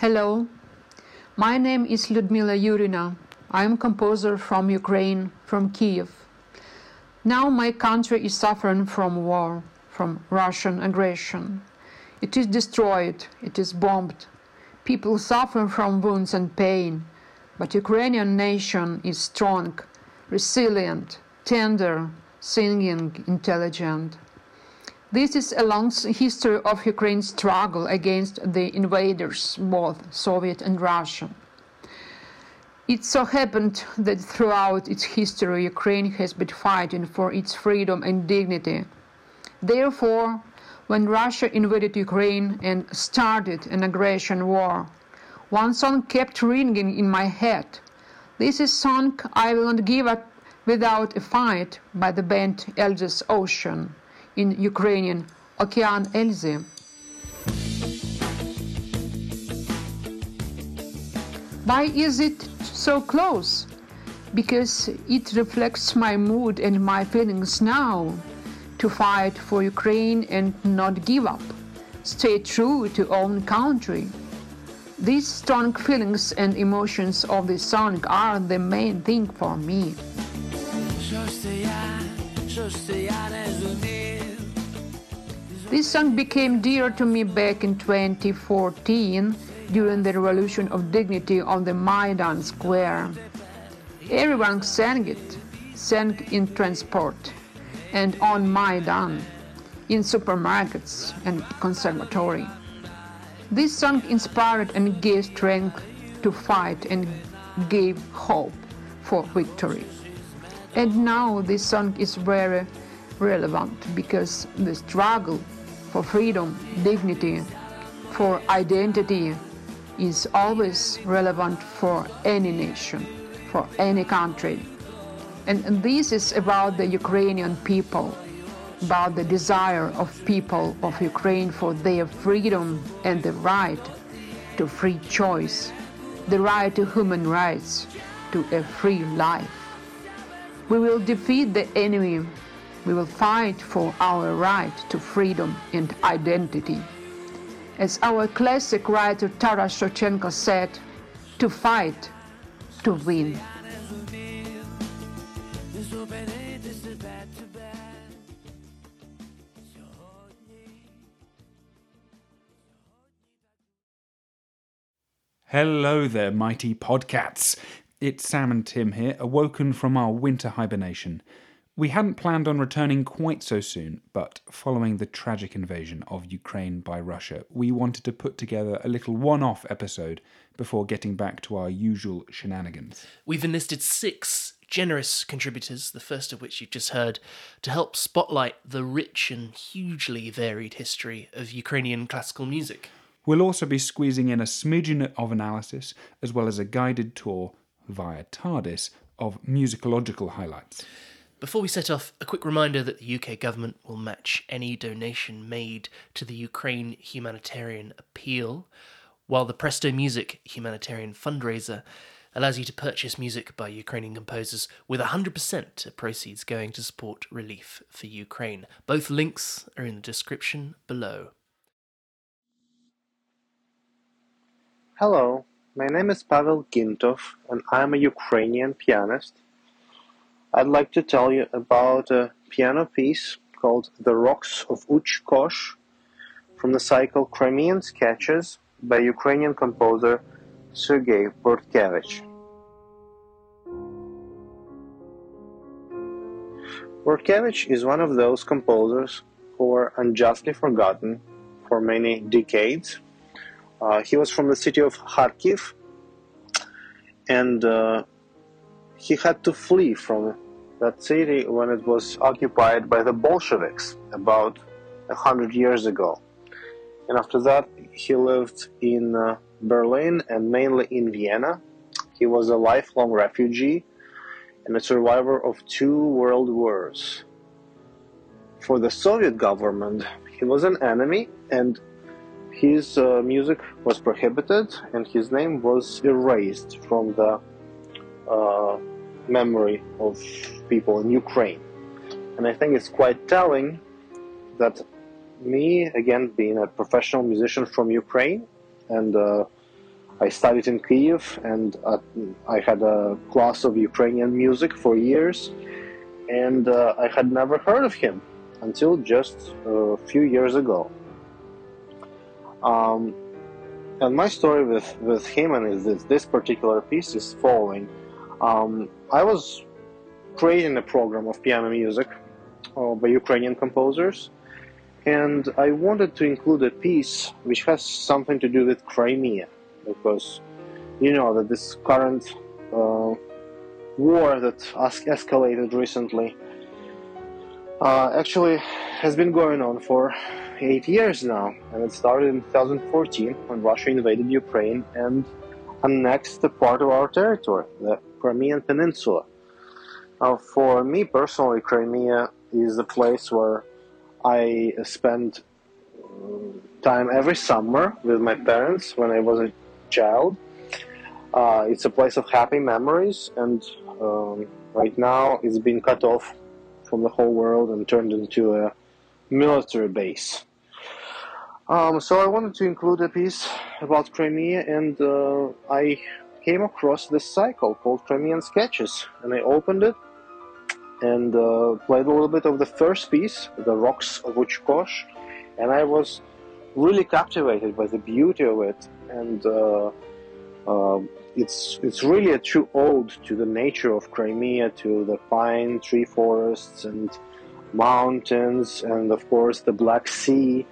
Hello, my name is Lyudmila Yurina. I am composer from Ukraine, from Kiev. Now my country is suffering from war, from Russian aggression. It is destroyed, it is bombed. People suffer from wounds and pain, but Ukrainian nation is strong, resilient, tender, singing, intelligent. This is a long history of Ukraine's struggle against the invaders, both Soviet and Russian. It so happened that throughout its history, Ukraine has been fighting for its freedom and dignity. Therefore, when Russia invaded Ukraine and started an aggression war, one song kept ringing in my head. This is song I will not give up without a fight by the band Elzas Ocean in Ukrainian Okean Elzy. Why is it so close? Because it reflects my mood and my feelings now to fight for Ukraine and not give up, stay true to own country. These strong feelings and emotions of the song are the main thing for me. This song became dear to me back in 2014 during the Revolution of Dignity on the Maidan Square. Everyone sang it, sang in transport and on Maidan, in supermarkets and conservatory. This song inspired and gave strength to fight and gave hope for victory. And now this song is very relevant because the struggle for freedom, dignity, for identity is always relevant for any nation, for any country. And, and this is about the Ukrainian people, about the desire of people of Ukraine for their freedom and the right to free choice, the right to human rights, to a free life. We will defeat the enemy we will fight for our right to freedom and identity. As our classic writer Taras Shevchenko said, to fight, to win. Hello there, mighty podcats. It's Sam and Tim here, awoken from our winter hibernation. We hadn't planned on returning quite so soon, but following the tragic invasion of Ukraine by Russia, we wanted to put together a little one off episode before getting back to our usual shenanigans. We've enlisted six generous contributors, the first of which you've just heard, to help spotlight the rich and hugely varied history of Ukrainian classical music. We'll also be squeezing in a smidgen of analysis, as well as a guided tour via TARDIS of musicological highlights. Before we set off, a quick reminder that the UK government will match any donation made to the Ukraine humanitarian appeal, while the Presto Music humanitarian fundraiser allows you to purchase music by Ukrainian composers with 100% of proceeds going to support relief for Ukraine. Both links are in the description below. Hello, my name is Pavel Gintov and I'm a Ukrainian pianist I'd like to tell you about a piano piece called The Rocks of Uch from the cycle Crimean Sketches by Ukrainian composer Sergei Bortkiewicz. Bortkiewicz is one of those composers who were unjustly forgotten for many decades. Uh, he was from the city of Kharkiv and uh, he had to flee from that city when it was occupied by the Bolsheviks about a hundred years ago. And after that, he lived in uh, Berlin and mainly in Vienna. He was a lifelong refugee and a survivor of two world wars. For the Soviet government, he was an enemy and his uh, music was prohibited and his name was erased from the uh, memory of people in Ukraine. And I think it's quite telling that me, again, being a professional musician from Ukraine and uh, I studied in Kiev and uh, I had a class of Ukrainian music for years, and uh, I had never heard of him until just a few years ago. Um, and my story with, with him and is this, this particular piece is following. Um, I was creating a program of piano music uh, by Ukrainian composers, and I wanted to include a piece which has something to do with Crimea, because you know that this current uh, war that escalated recently uh, actually has been going on for eight years now, and it started in 2014 when Russia invaded Ukraine and annexed part of our territory, the Crimean Peninsula. Now, for me personally, Crimea is a place where I spend uh, time every summer with my parents when I was a child. Uh, it's a place of happy memories, and um, right now it's been cut off from the whole world and turned into a military base. Um, so I wanted to include a piece about Crimea, and uh, I came across this cycle called Crimean Sketches, and I opened it and uh, played a little bit of the first piece, The Rocks of Uchkosh, and I was really captivated by the beauty of it, and uh, uh, it's it's really a true ode to the nature of Crimea, to the pine tree forests and mountains, and of course the Black Sea,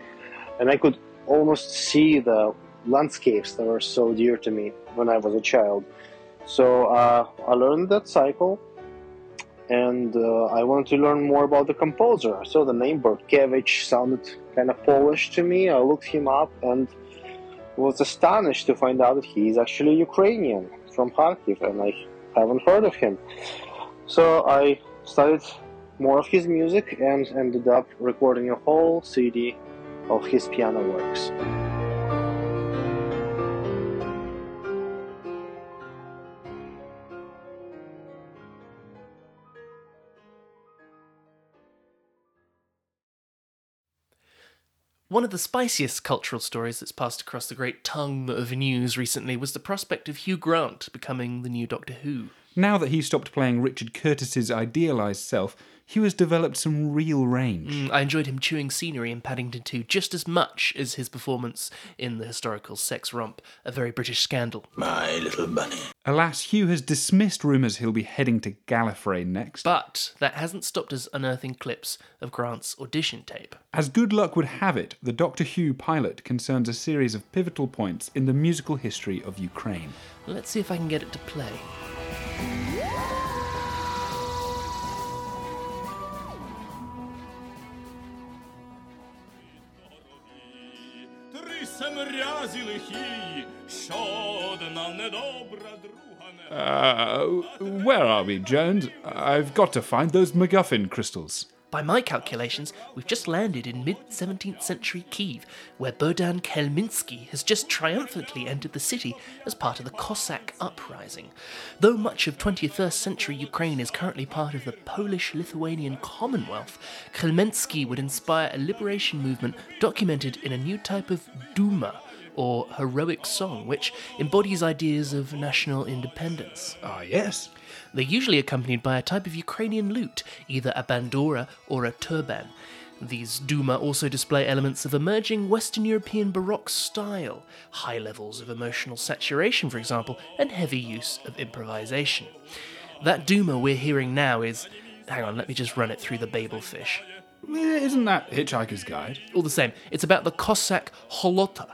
and I could almost see the landscapes that were so dear to me when I was a child. So uh, I learned that cycle and uh, I wanted to learn more about the composer. So the name Bortkiewicz sounded kind of Polish to me. I looked him up and was astonished to find out that he's actually Ukrainian from Kharkiv, and I haven't heard of him. So I studied more of his music and ended up recording a whole CD of his piano works. One of the spiciest cultural stories that's passed across the great tongue of news recently was the prospect of Hugh Grant becoming the new Doctor Who. Now that he stopped playing Richard Curtis's idealised self, Hugh has developed some real range. Mm, I enjoyed him chewing scenery in Paddington 2 just as much as his performance in the historical sex romp, A Very British Scandal. My little bunny. Alas, Hugh has dismissed rumours he'll be heading to Gallifrey next. But that hasn't stopped us unearthing clips of Grant's audition tape. As good luck would have it, the Doctor Who pilot concerns a series of pivotal points in the musical history of Ukraine. Let's see if I can get it to play. Uh, where are we, Jones? I've got to find those MacGuffin crystals. By my calculations, we've just landed in mid 17th century Kiev, where Bohdan Khmelnytsky has just triumphantly entered the city as part of the Cossack uprising. Though much of 21st century Ukraine is currently part of the Polish Lithuanian Commonwealth, Khmelnytsky would inspire a liberation movement documented in a new type of Duma, or heroic song, which embodies ideas of national independence. Ah, yes. They're usually accompanied by a type of Ukrainian lute, either a bandura or a torban. These Duma also display elements of emerging Western European Baroque style, high levels of emotional saturation, for example, and heavy use of improvisation. That Duma we're hearing now is. Hang on, let me just run it through the Babel fish. Isn't that Hitchhiker's Guide? All the same, it's about the Cossack Holota.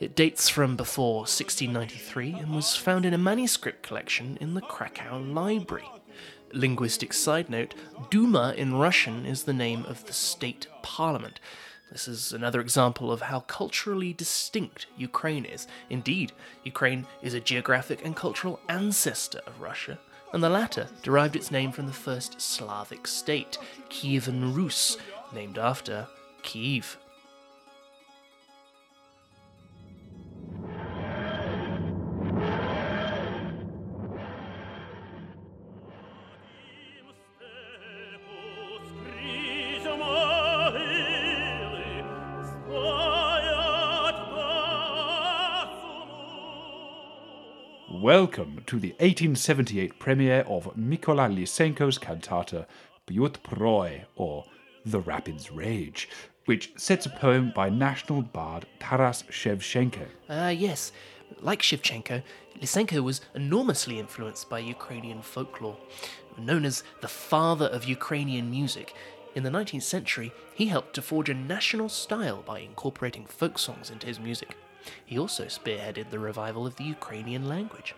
It dates from before 1693 and was found in a manuscript collection in the Krakow Library. Linguistic side note Duma in Russian is the name of the state parliament. This is another example of how culturally distinct Ukraine is. Indeed, Ukraine is a geographic and cultural ancestor of Russia, and the latter derived its name from the first Slavic state, Kievan Rus, named after Kiev. Welcome to the 1878 premiere of Mykola Lysenko's cantata Byut Porohy, or The Rapid's Rage, which sets a poem by national bard Taras Shevchenko. Ah, yes. Like Shevchenko, Lysenko was enormously influenced by Ukrainian folklore. Known as the father of Ukrainian music, in the 19th century, he helped to forge a national style by incorporating folk songs into his music. He also spearheaded the revival of the Ukrainian language.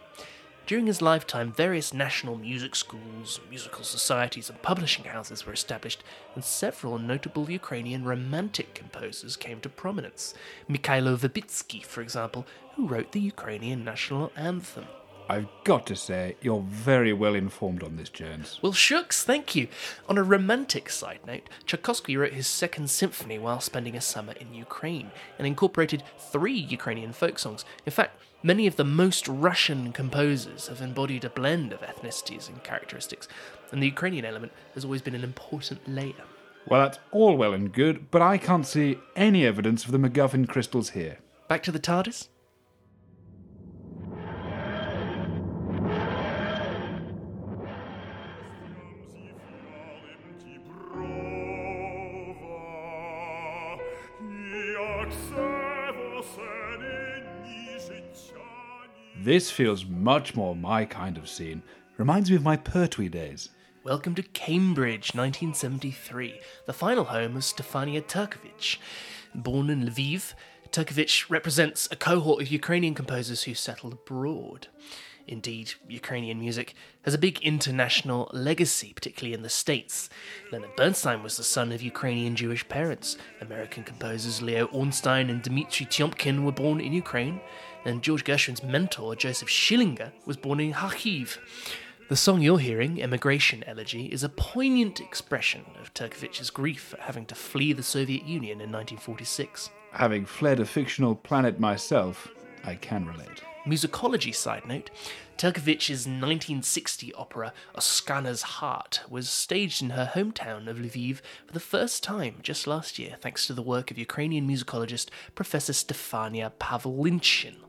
During his lifetime, various national music schools, musical societies, and publishing houses were established, and several notable Ukrainian romantic composers came to prominence. Mikhailo Verbitsky, for example, who wrote the Ukrainian national anthem. I've got to say, you're very well informed on this, Jones. Well, shucks, thank you. On a romantic side note, Tchaikovsky wrote his second symphony while spending a summer in Ukraine and incorporated three Ukrainian folk songs. In fact, many of the most Russian composers have embodied a blend of ethnicities and characteristics, and the Ukrainian element has always been an important layer. Well, that's all well and good, but I can't see any evidence of the MacGuffin crystals here. Back to the TARDIS? This feels much more my kind of scene. Reminds me of my Pertwee days. Welcome to Cambridge, 1973, the final home of Stefania Turkewich. Born in Lviv, Turkewich represents a cohort of Ukrainian composers who settled abroad. Indeed, Ukrainian music has a big international legacy, particularly in the States. Leonard Bernstein was the son of Ukrainian Jewish parents. American composers Leo Ornstein and Dmitry Tiomkin were born in Ukraine, and George Gershwin's mentor, Joseph Schillinger, was born in Kharkiv. The song you're hearing, Emigration Elegy, is a poignant expression of Turkewich's grief at having to flee the Soviet Union in 1946. Having fled a fictional planet myself, I can relate. Musicology side note Turkewich's 1960 opera Oksana's Heart was staged in her hometown of Lviv for the first time just last year, thanks to the work of Ukrainian musicologist Professor Stefania Pavlyshyn.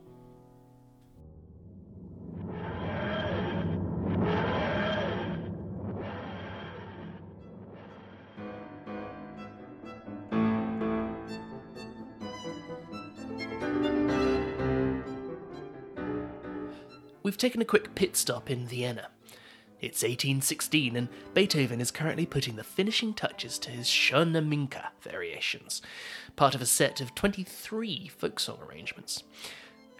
We've taken a quick pit stop in Vienna. It's 1816, and Beethoven is currently putting the finishing touches to his Schöne Minka variations, part of a set of 23 folk song arrangements.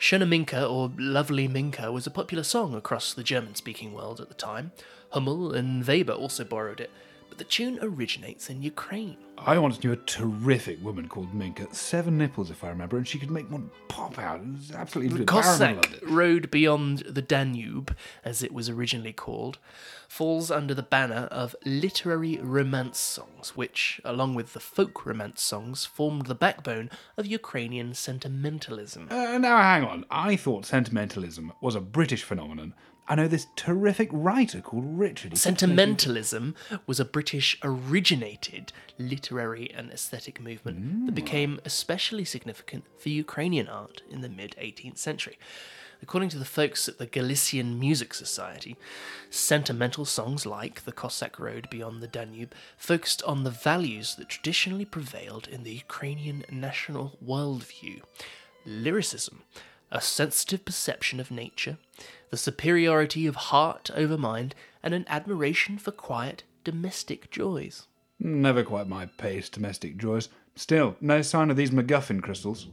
Schöne Minka, or Lovely Minka, was a popular song across the German speaking world at the time. Hummel and Weber also borrowed it, the tune originates in Ukraine. I once knew a terrific woman called Minka, seven nipples if I remember, and she could make one pop out. It was absolutely The Cossack Road Beyond the Danube, as it was originally called, falls under the banner of literary romance songs, which, along with the folk romance songs, formed the backbone of Ukrainian sentimentalism. Uh, now, hang on. I thought sentimentalism was a British phenomenon I know this terrific writer called Richard. Sentimentalism was a British originated literary and aesthetic movement mm. that became especially significant for Ukrainian art in the mid 18th century. According to the folks at the Galician Music Society, sentimental songs like The Cossack Road Beyond the Danube focused on the values that traditionally prevailed in the Ukrainian national worldview lyricism, a sensitive perception of nature, the superiority of heart over mind, and an admiration for quiet domestic joys. Never quite my pace, domestic joys. Still, no sign of these MacGuffin crystals.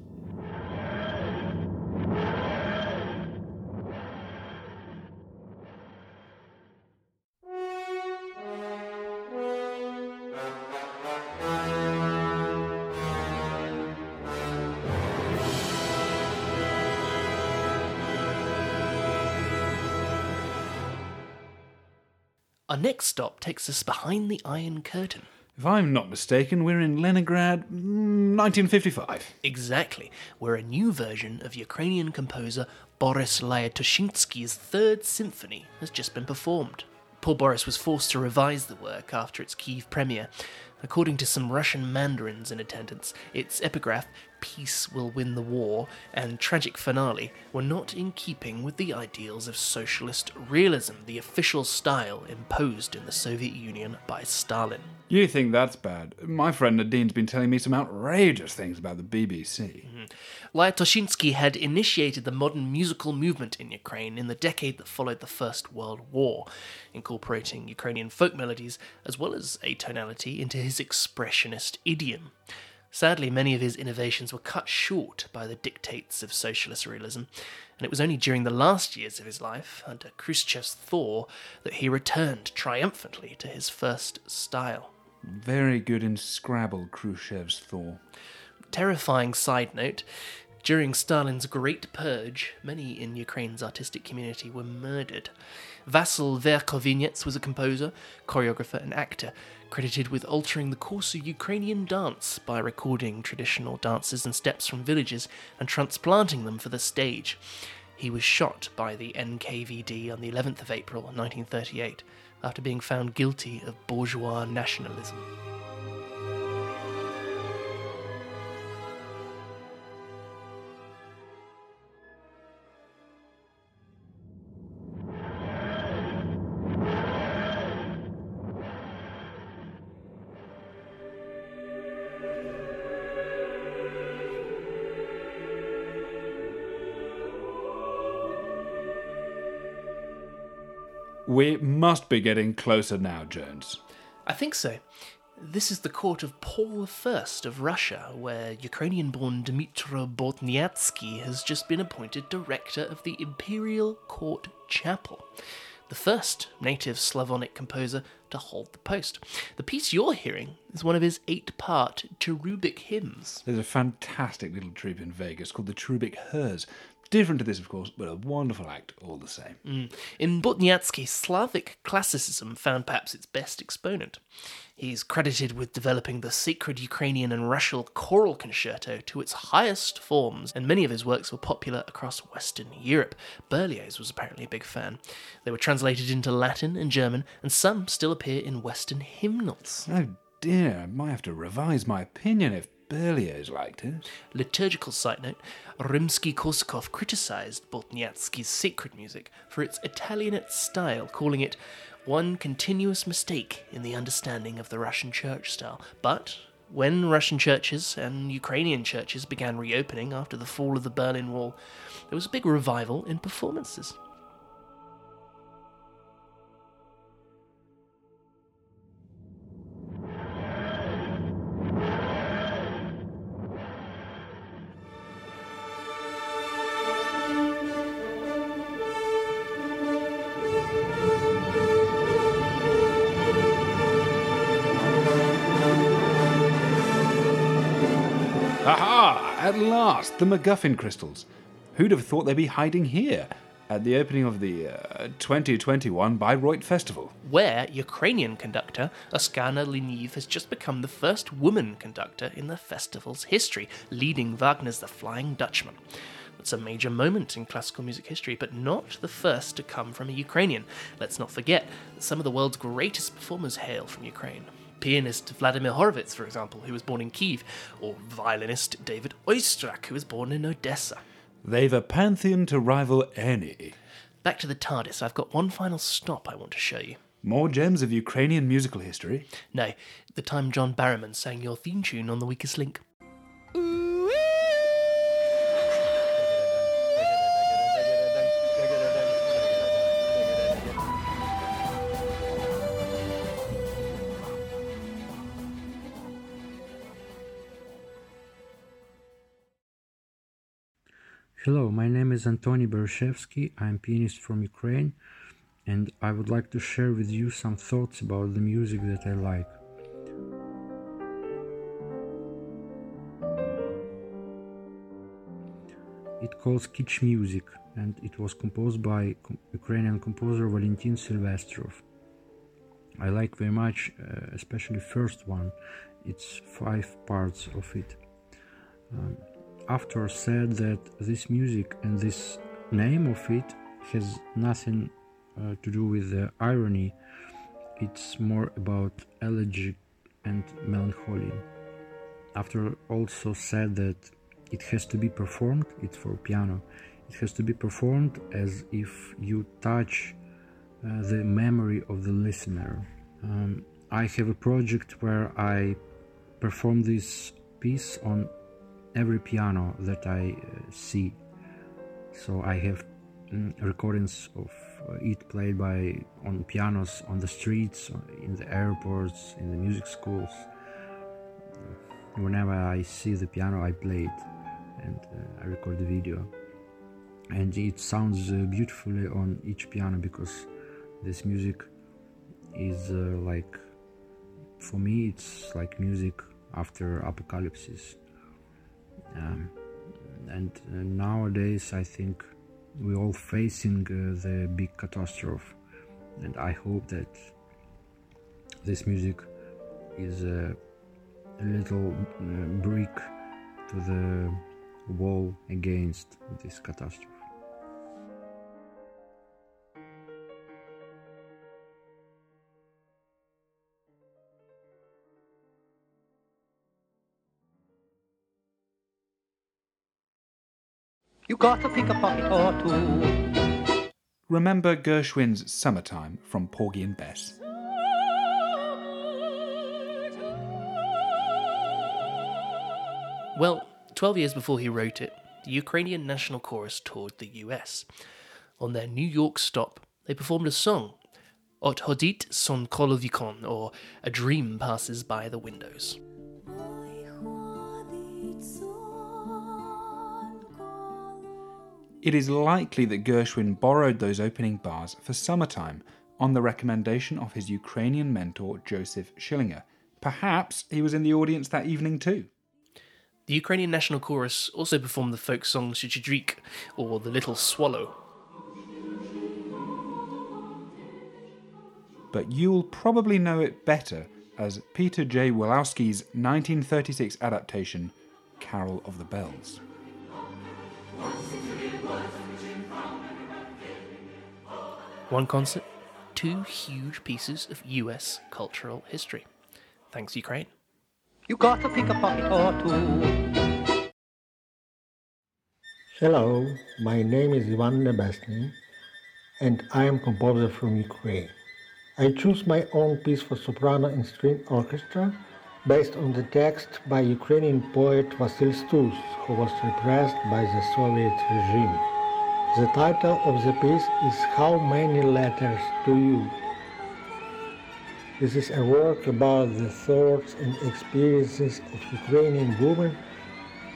Our next stop takes us behind the Iron Curtain. If I'm not mistaken, we're in Leningrad, 1955. Mm, exactly, where a new version of Ukrainian composer Boris Lyatoshynsky's Third Symphony has just been performed. Poor Boris was forced to revise the work after its Kiev premiere. According to some Russian mandarins in attendance, its epigraph peace will win the war and tragic finale were not in keeping with the ideals of socialist realism, the official style imposed in the Soviet Union by Stalin. You think that's bad? My friend Nadine's been telling me some outrageous things about the BBC. Mm-hmm. Lyatoshynsky had initiated the modern musical movement in Ukraine in the decade that followed the First World War, incorporating Ukrainian folk melodies as well as atonality into his expressionist idiom. Sadly, many of his innovations were cut short by the dictates of socialist realism, and it was only during the last years of his life, under Khrushchev's thaw, that he returned triumphantly to his first style. Very good in Scrabble, Khrushchev's thaw. Terrifying side note during Stalin's Great Purge, many in Ukraine's artistic community were murdered. Vasyl Verkhovinets was a composer, choreographer, and actor, credited with altering the course of Ukrainian dance by recording traditional dances and steps from villages and transplanting them for the stage. He was shot by the NKVD on the 11th of April 1938 after being found guilty of bourgeois nationalism. We must be getting closer now, Jones. I think so. This is the court of Paul I of Russia, where Ukrainian born Dmitro Bortniansky has just been appointed director of the Imperial Court Chapel, the first native Slavonic composer to hold the post. The piece you're hearing is one of his eight part cherubic hymns. There's a fantastic little troupe in Vegas called the Cherubic Hers. Different to this, of course, but a wonderful act all the same. Mm. In Bortniansky, Slavic classicism found perhaps its best exponent. He's credited with developing the sacred Ukrainian and Russian choral concerto to its highest forms, and many of his works were popular across Western Europe. Berlioz was apparently a big fan. They were translated into Latin and German, and some still appear in Western hymnals. Oh dear, I might have to revise my opinion if Berlioz liked it. Liturgical side note Rimsky Korsakov criticized Bortniansky's sacred music for its Italianate style, calling it one continuous mistake in the understanding of the Russian church style. But when Russian churches and Ukrainian churches began reopening after the fall of the Berlin Wall, there was a big revival in performances. At last, the MacGuffin crystals. Who'd have thought they'd be hiding here at the opening of the uh, 2021 Bayreuth Festival? where Ukrainian conductor Oksana Lyniv has just become the first woman conductor in the festival's history, leading Wagner's The Flying Dutchman. It's a major moment in classical music history, but not the first to come from a Ukrainian. Let's not forget that some of the world's greatest performers hail from Ukraine. Pianist Vladimir Horowitz, for example, who was born in Kiev, or violinist David Oistrakh, who was born in Odessa. They've a pantheon to rival any. Back to the TARDIS, I've got one final stop I want to show you. More gems of Ukrainian musical history. No, the time John Barrowman sang your theme tune on The Weakest Link. Hello, my name is Antonii Baryshevsky. I'm pianist from Ukraine, and I would like to share with you some thoughts about the music that I like. It calls kitsch music, and it was composed by Ukrainian composer Valentin Silvestrov. I like very much, uh, especially first one. It's five parts of it. Um, after said that this music and this name of it has nothing uh, to do with the irony it's more about elegy and melancholy after also said that it has to be performed. It's for piano. It has to be performed as if you touch uh, the memory of the listener. Um, I have a project where I perform this piece on every piano that I uh, see. So I have mm, recordings of uh, it played by on pianos on the streets, in the airports, in the music schools. Whenever I see the piano, I play it and uh, I record the video. And it sounds uh, beautifully on each piano because this music is uh, like, for me, it's like music after apocalypse. Um, and uh, nowadays, I think we're all facing uh, the big catastrophe, and I hope that this music is a, a little uh, brick to the wall against this catastrophe. You gotta pick a pocket or oh, two. Remember Gershwin's Summertime from Porgy and Bess? Well, 12 years before he wrote it, the Ukrainian National Chorus toured the US. On their New York stop, they performed a song, Ot Hodit Son Kolovikon, or A Dream Passes By the Windows. It is likely that Gershwin borrowed those opening bars for Summertime on the recommendation of his Ukrainian mentor Joseph Schillinger. Perhaps he was in the audience that evening too. The Ukrainian National Chorus also performed the folk song Shchedrik, or The Little Swallow. But you'll probably know it better as Peter J. Wilhousky's 1936 adaptation, Carol of the Bells. One concert, two huge pieces of US cultural history. Thanks, Ukraine. You gotta pick a pocket or two. Hello, my name is Ivan Nebesnyy and I am composer from Ukraine. I choose my own piece for soprano and string orchestra based on the text by Ukrainian poet Vasil Stus, who was repressed by the Soviet regime. The title of the piece is How Many Letters to You? This is a work about the thoughts and experiences of Ukrainian woman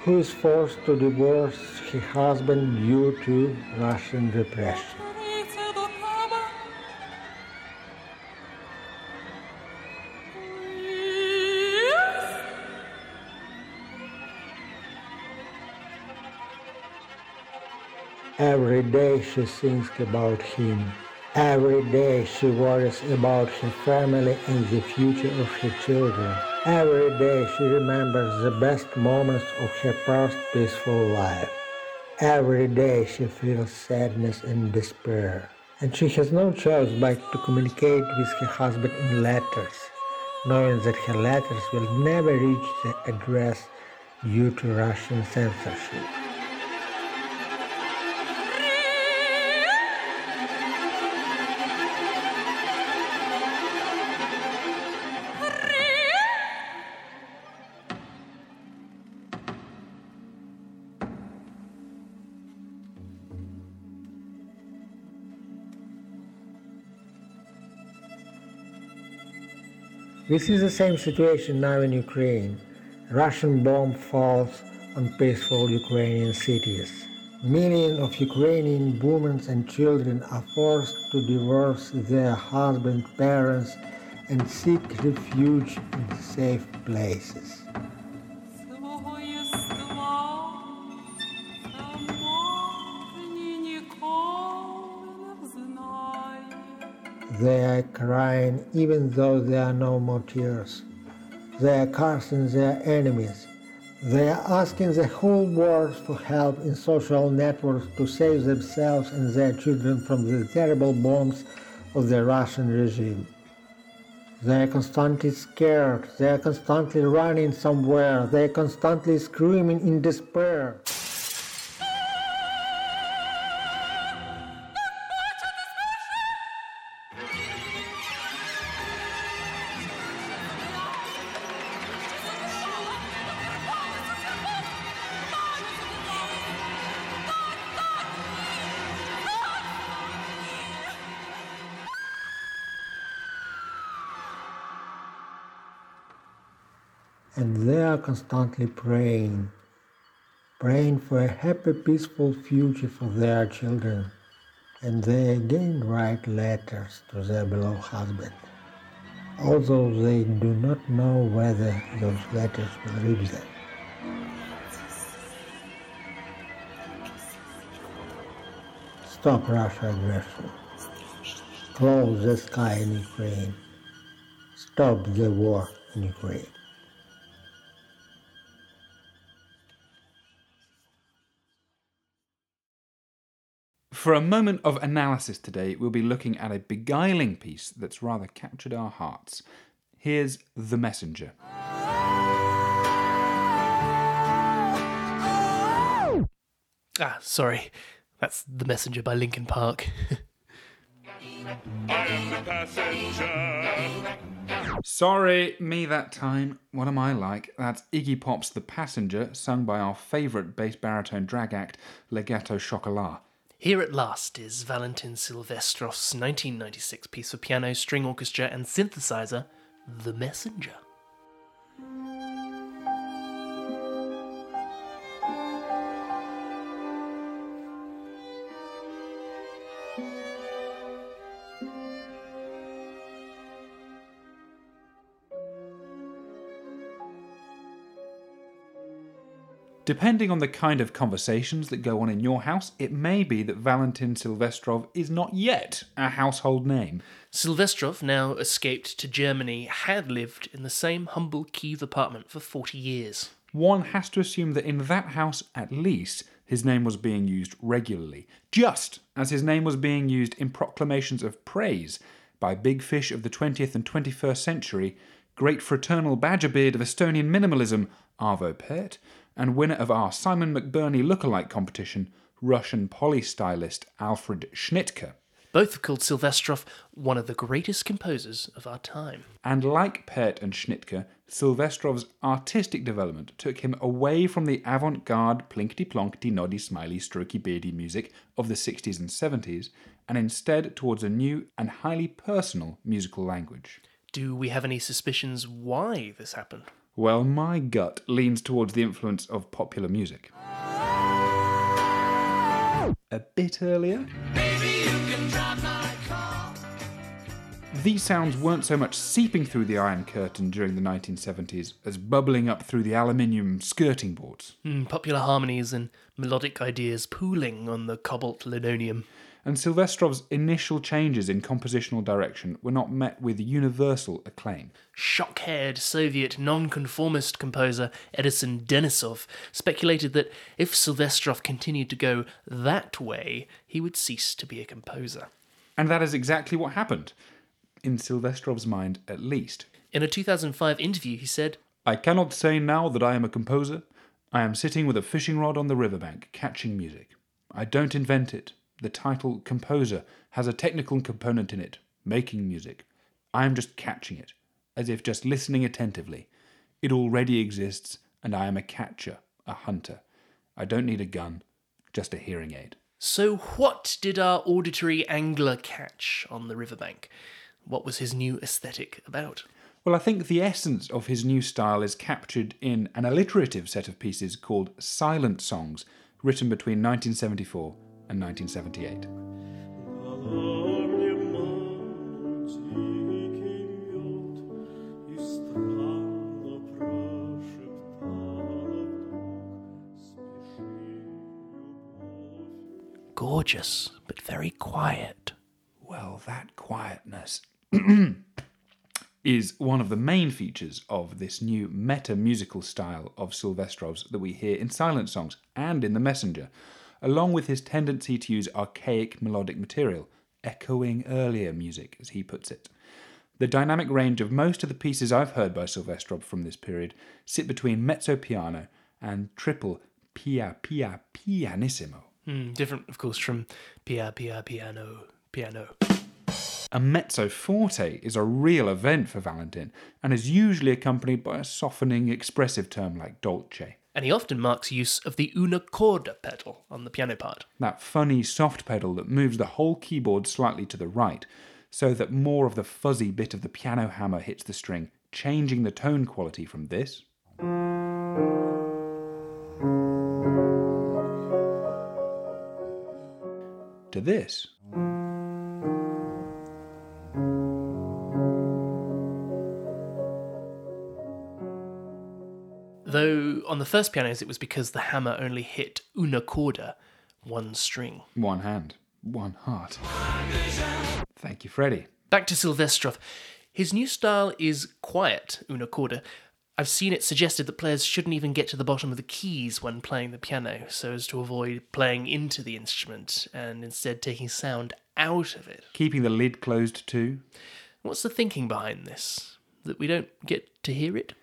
who is forced to divorce her husband due to Russian repression. Every day she thinks about him. Every day she worries about her family and the future of her children. Every day she remembers the best moments of her past peaceful life. Every day she feels sadness and despair. And she has no choice but to communicate with her husband in letters, knowing that her letters will never reach the address due to Russian censorship. This is the same situation now in Ukraine. Russian bomb falls on peaceful Ukrainian cities. Millions of Ukrainian women and children are forced to divorce their husband, parents, and seek refuge in safe places. They are crying even though there are no more tears. They are cursing their enemies. They are asking the whole world for help in social networks to save themselves and their children from the terrible bombs of the Russian regime. They're constantly scared. They're constantly running somewhere. They're constantly screaming in despair. Are constantly praying, praying for a happy, peaceful future for their children. And they again write letters to their beloved husband, although they do not know whether those letters will reach them. Stop Russia aggression. Close the sky in Ukraine. Stop the war in Ukraine. For a moment of analysis today, we'll be looking at a beguiling piece that's rather captured our hearts. Here's The Messenger. Ah, sorry. That's The Messenger by Linkin Park. I am the passenger. Sorry, me that time. What am I like? That's Iggy Pop's The Passenger, sung by our favourite bass baritone drag act, Legato Chocolat. Here at last is Valentin Silvestrov's 1996 piece for piano, string orchestra, and synthesizer, The Messenger. Depending on the kind of conversations that go on in your house, it may be that Valentin Silvestrov is not yet a household name. Silvestrov, now escaped to Germany, had lived in the same humble Kiev apartment for 40 years. One has to assume that in that house, at least, his name was being used regularly, just as his name was being used in proclamations of praise by big fish of the 20th and 21st century, great fraternal badgerbeard of Estonian minimalism, Arvo Pärt, and winner of our Simon McBurney lookalike competition, Russian polystylist Alfred Schnittke. Both have called Silvestrov one of the greatest composers of our time. And like Pärt and Schnittke, Silvestrov's artistic development took him away from the avant garde plinkety plonkety noddy smiley strokey beardy music of the 60s and 70s and instead towards a new and highly personal musical language. Do we have any suspicions why this happened? Well, my gut leans towards the influence of popular music. A bit earlier. These sounds weren't so much seeping through the Iron Curtain during the 1970s as bubbling up through the aluminium skirting boards. Mm, popular harmonies and melodic ideas pooling on the cobalt linoleum. And Silvestrov's initial changes in compositional direction were not met with universal acclaim. Shock haired Soviet nonconformist composer Edison Denisov speculated that if Silvestrov continued to go that way, he would cease to be a composer. And that is exactly what happened, in Silvestrov's mind at least. In a 2005 interview, he said, I cannot say now that I am a composer. I am sitting with a fishing rod on the riverbank, catching music. I don't invent it. The title composer has a technical component in it, making music. I am just catching it, as if just listening attentively. It already exists, and I am a catcher, a hunter. I don't need a gun, just a hearing aid. So, what did our auditory angler catch on the riverbank? What was his new aesthetic about? Well, I think the essence of his new style is captured in an alliterative set of pieces called Silent Songs, written between 1974 and 1978. Gorgeous, but very quiet. Well, that quietness is one of the main features of this new meta musical style of Silvestrov's that we hear in silent songs and in The Messenger, along with his tendency to use archaic melodic material, echoing earlier music, as he puts it. The dynamic range of most of the pieces I've heard by Silvestrov from this period sit between mezzo piano and triple pia pia pianissimo. Hmm, different, of course, from pia pia piano piano. A mezzo forte is a real event for Valentin and is usually accompanied by a softening, expressive term like dolce. And he often marks use of the una corda pedal on the piano part. That funny soft pedal that moves the whole keyboard slightly to the right, so that more of the fuzzy bit of the piano hammer hits the string, changing the tone quality from this to this. Though on the first pianos it was because the hammer only hit una corda, one string. One hand, one heart. Thank you, Freddie. Back to Silvestrov. His new style is quiet una corda. I've seen it suggested that players shouldn't even get to the bottom of the keys when playing the piano, so as to avoid playing into the instrument and instead taking sound out of it. Keeping the lid closed too. What's the thinking behind this? That we don't get to hear it?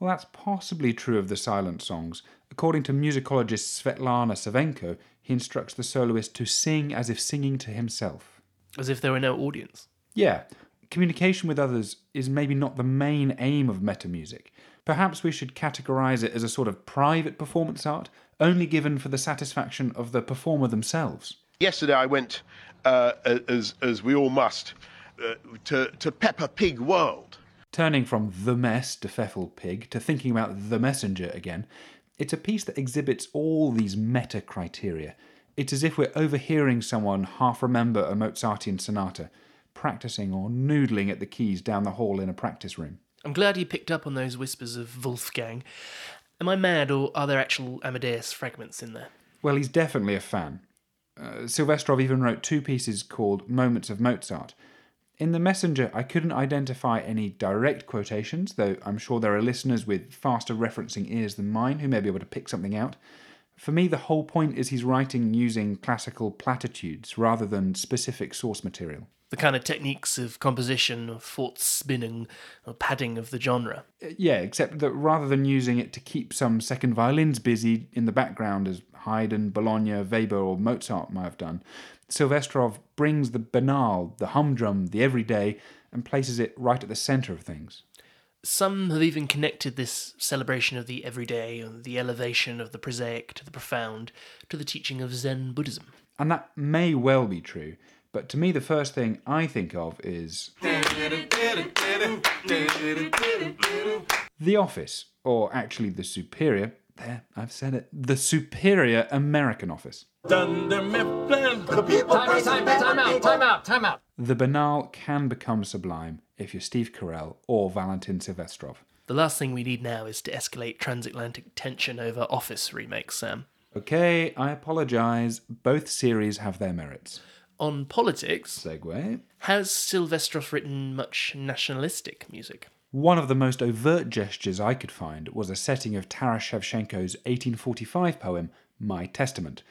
Well, that's possibly true of the silent songs. According to musicologist Svetlana Savenko, he instructs the soloist to sing as if singing to himself. As if there were no audience. Yeah, communication with others is maybe not the main aim of meta music. Perhaps we should categorize it as a sort of private performance art, only given for the satisfaction of the performer themselves. Yesterday I went, uh, as, as we all must, uh, to, to Peppa Pig World. Turning from The Mess to Pfeffel Pig to thinking about The Messenger again, it's a piece that exhibits all these meta criteria. It's as if we're overhearing someone half remember a Mozartian sonata, practicing or noodling at the keys down the hall in a practice room. I'm glad you picked up on those whispers of Wolfgang. Am I mad, or are there actual Amadeus fragments in there? Well, he's definitely a fan. Uh, Silvestrov even wrote two pieces called Moments of Mozart. In The Messenger, I couldn't identify any direct quotations, though I'm sure there are listeners with faster referencing ears than mine who may be able to pick something out. For me, the whole point is he's writing using classical platitudes rather than specific source material. The kind of techniques of composition, of thought spinning, or padding of the genre. Uh, Yeah, except that rather than using it to keep some second violins busy in the background as Haydn, Bologna, Weber, or Mozart might have done, Silvestrov brings the banal, the humdrum, the everyday, and places it right at the centre of things. Some have even connected this celebration of the everyday, the elevation of the prosaic to the profound, to the teaching of Zen Buddhism. And that may well be true, but to me, the first thing I think of is. The Office, or actually the Superior. There, I've said it. The Superior American Office. The banal can become sublime if you're Steve Carell or Valentin Silvestrov. The last thing we need now is to escalate transatlantic tension over Office remakes, Sam. Okay, I apologise. Both series have their merits. On politics, Segue. has Silvestrov written much nationalistic music? One of the most overt gestures I could find was a setting of Taras Shevchenko's 1845 poem, My Testament.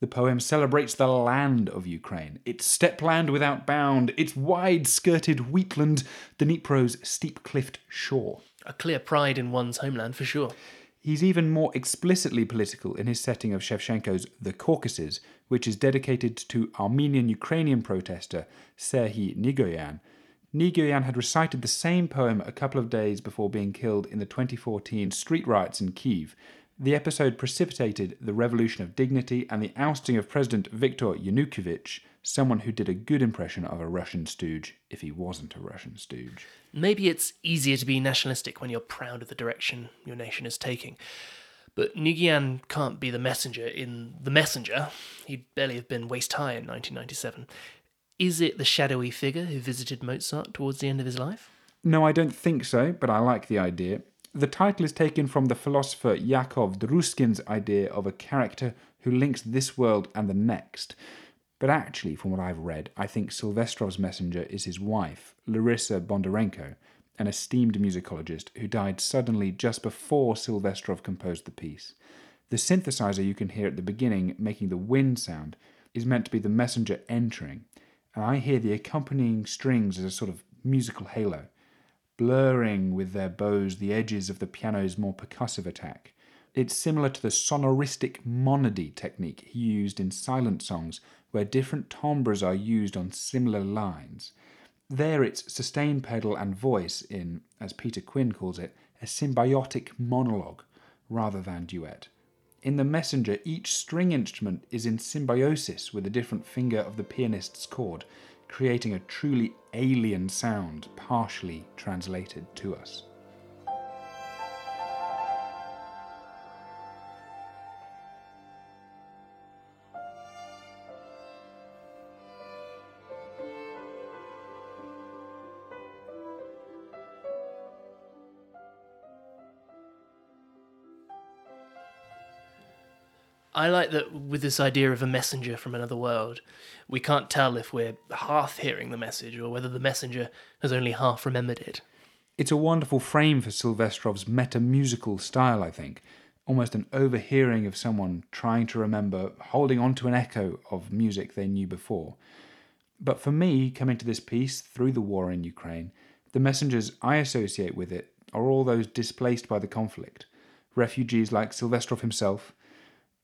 The poem celebrates the land of Ukraine, its steppe land without bound, its wide skirted wheatland, the Dnipro's steep cliffed shore. A clear pride in one's homeland, for sure. He's even more explicitly political in his setting of Shevchenko's The Caucasus, which is dedicated to Armenian Ukrainian protester Serhiy Nigoyan. Nigoyan had recited the same poem a couple of days before being killed in the 2014 street riots in Kiev. The episode precipitated the revolution of dignity and the ousting of President Viktor Yanukovych, someone who did a good impression of a Russian stooge if he wasn't a Russian stooge. Maybe it's easier to be nationalistic when you're proud of the direction your nation is taking. But Nigoyan can't be the messenger in The Messenger. He'd barely have been waist high in 1997. Is it the shadowy figure who visited Mozart towards the end of his life? No, I don't think so, but I like the idea. The title is taken from the philosopher Yakov Druskin's idea of a character who links this world and the next. But actually, from what I've read, I think Silvestrov's messenger is his wife, Larissa Bondarenko, an esteemed musicologist who died suddenly just before Silvestrov composed the piece. The synthesizer you can hear at the beginning, making the wind sound, is meant to be the messenger entering, and I hear the accompanying strings as a sort of musical halo, blurring with their bows the edges of the piano's more percussive attack. It's similar to the sonoristic monody technique he used in silent songs, where different timbres are used on similar lines. There, it's sustain pedal and voice in, as Peter Quinn calls it, a symbiotic monologue rather than duet. In The Messenger, each string instrument is in symbiosis with a different finger of the pianist's chord, creating a truly alien sound partially translated to us. I like that with this idea of a messenger from another world, we can't tell if we're half hearing the message or whether the messenger has only half remembered it. It's a wonderful frame for Silvestrov's meta musical style, I think. Almost an overhearing of someone trying to remember, holding on to an echo of music they knew before. But for me, coming to this piece through the war in Ukraine, the messengers I associate with it are all those displaced by the conflict. Refugees like Silvestrov himself,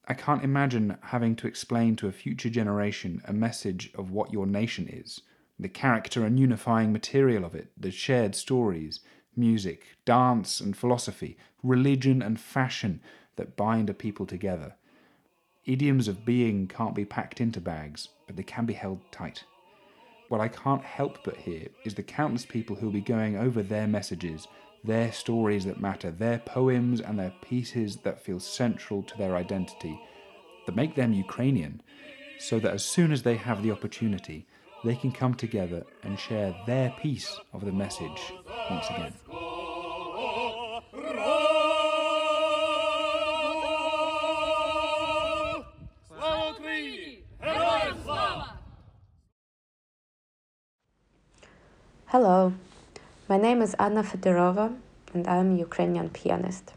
I can't imagine having to explain to a future generation a message of what your nation is, the character and unifying material of it, the shared stories, music, dance and philosophy, religion and fashion that bind a people together. Idioms of being can't be packed into bags, but they can be held tight. What I can't help but hear is the countless people who'll be going over their messages their stories that matter, their poems and their pieces that feel central to their identity, that make them Ukrainian, so that as soon as they have the opportunity, they can come together and share their piece of the message once again. Hello, my name is Anna Fedorova and I am a Ukrainian pianist.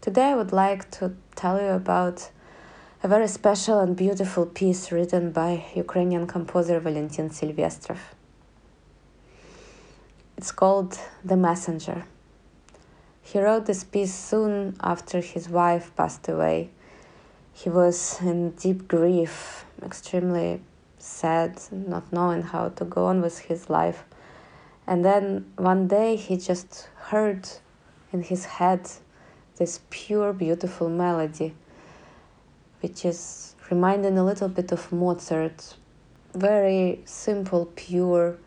Today I would like to tell you about a very special and beautiful piece written by Ukrainian composer Valentin Silvestrov. It's called The Messenger. He wrote this piece soon after his wife passed away. He was in deep grief, extremely sad, not knowing how to go on with his life. And then one day he just heard in his head this pure, beautiful melody, which is reminding a little bit of Mozart. Very simple, pure,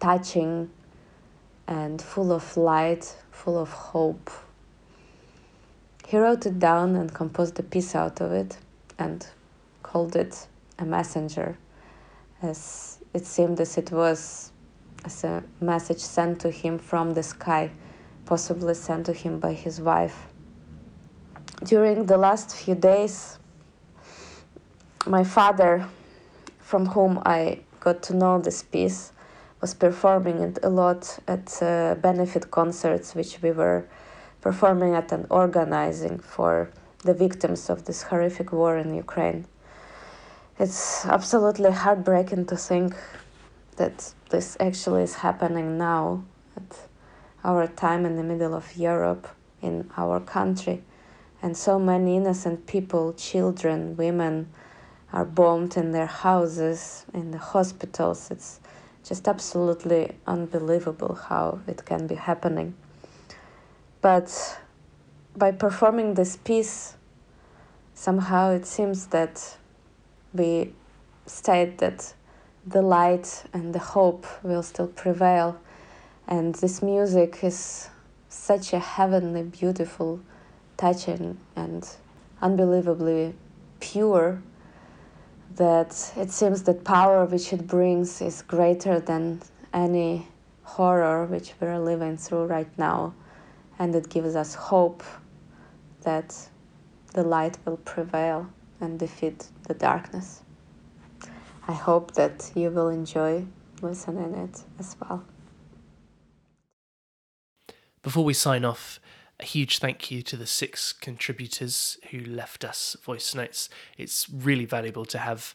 touching, and full of light, full of hope. He wrote it down and composed a piece out of it and called it a messenger, as it seemed as it was as a message sent to him from the sky, possibly sent to him by his wife. During the last few days, my father, from whom I got to know this piece, was performing it a lot at uh, benefit concerts which we were performing at and organizing for the victims of this horrific war in Ukraine. It's absolutely heartbreaking to think that this actually is happening now at our time in the middle of Europe, in our country. And so many innocent people, children, women, are bombed in their houses, in the hospitals. It's just absolutely unbelievable how it can be happening. But by performing this piece, somehow it seems that we state that the light and the hope will still prevail. And this music is such a heavenly, beautiful, touching, and unbelievably pure that it seems that power which it brings is greater than any horror which we're living through right now. And it gives us hope that the light will prevail and defeat the darkness. I hope that you will enjoy listening it as well. Before we sign off, a huge thank you to the six contributors who left us voice notes. It's really valuable to have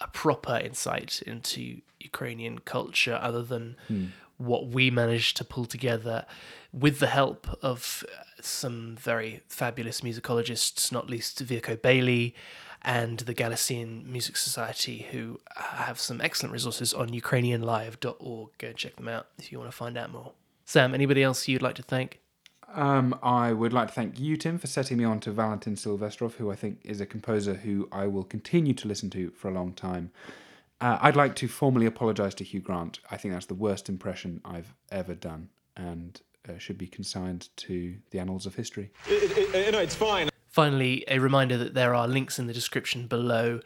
a proper insight into Ukrainian culture other than hmm. what we managed to pull together with the help of some very fabulous musicologists, not least Virko Baley and the Galician Music Society, who have some excellent resources on ukrainianlive.org. Go check them out if you want to find out more. Sam, anybody else you'd like to thank? Um, I would like to thank you, Tim, for setting me on to Valentin Silvestrov, who I think is a composer who I will continue to listen to for a long time. Uh, I'd like to formally apologise to Hugh Grant. I think that's the worst impression I've ever done and uh, should be consigned to the annals of history. no, it's fine. Finally, a reminder that there are links in the description below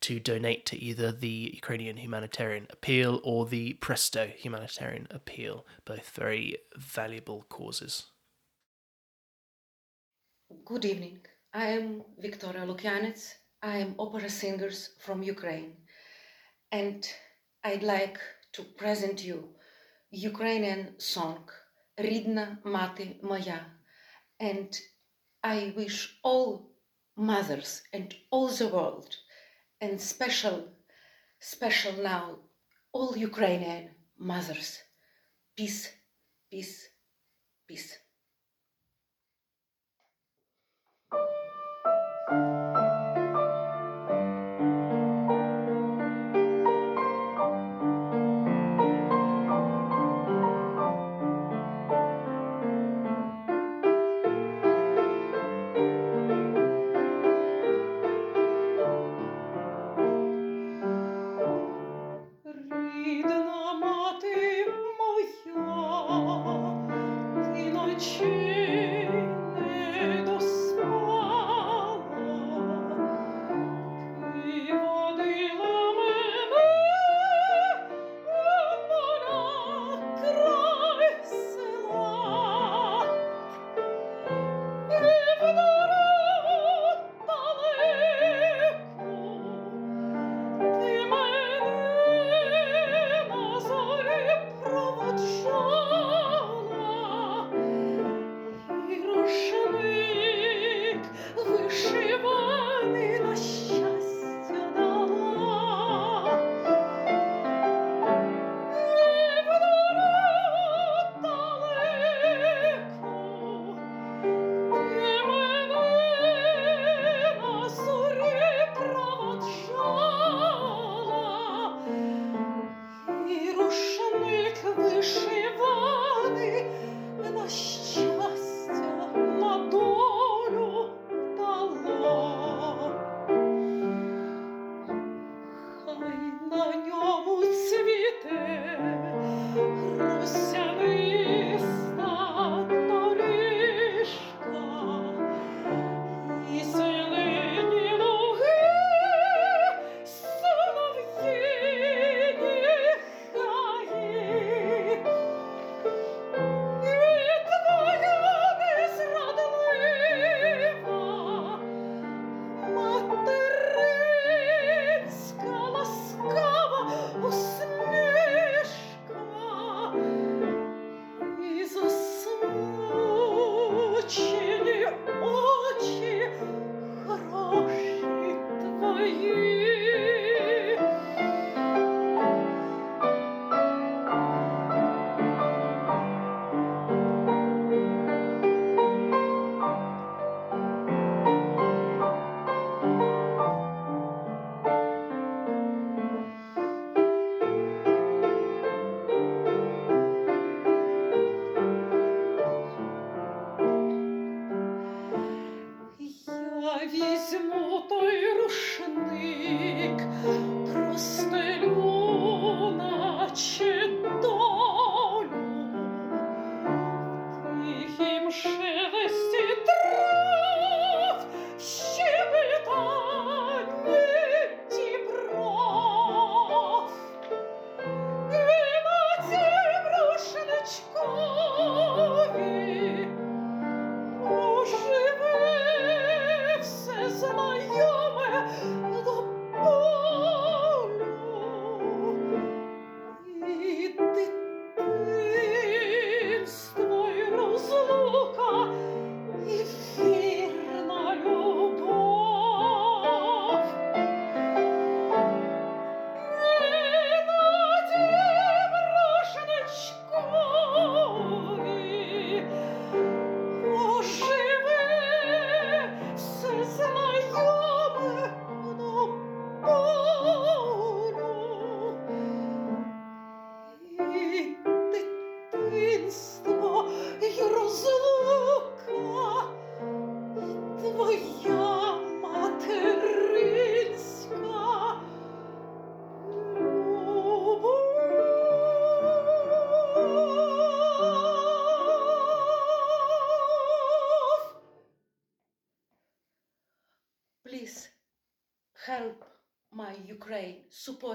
to donate to either the Ukrainian Humanitarian Appeal or the Presto Humanitarian Appeal, both very valuable causes. Good evening. I am Victoria Loukianetz. I am opera singer from Ukraine. And I'd like to present you Ukrainian song Ridna Mati Moya. And I wish all mothers and all the world, and special, special now, all Ukrainian mothers, peace, peace, peace.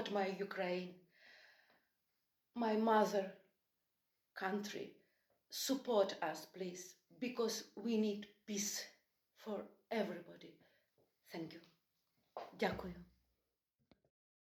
Support my Ukraine, my mother country. Support us, please, because we need peace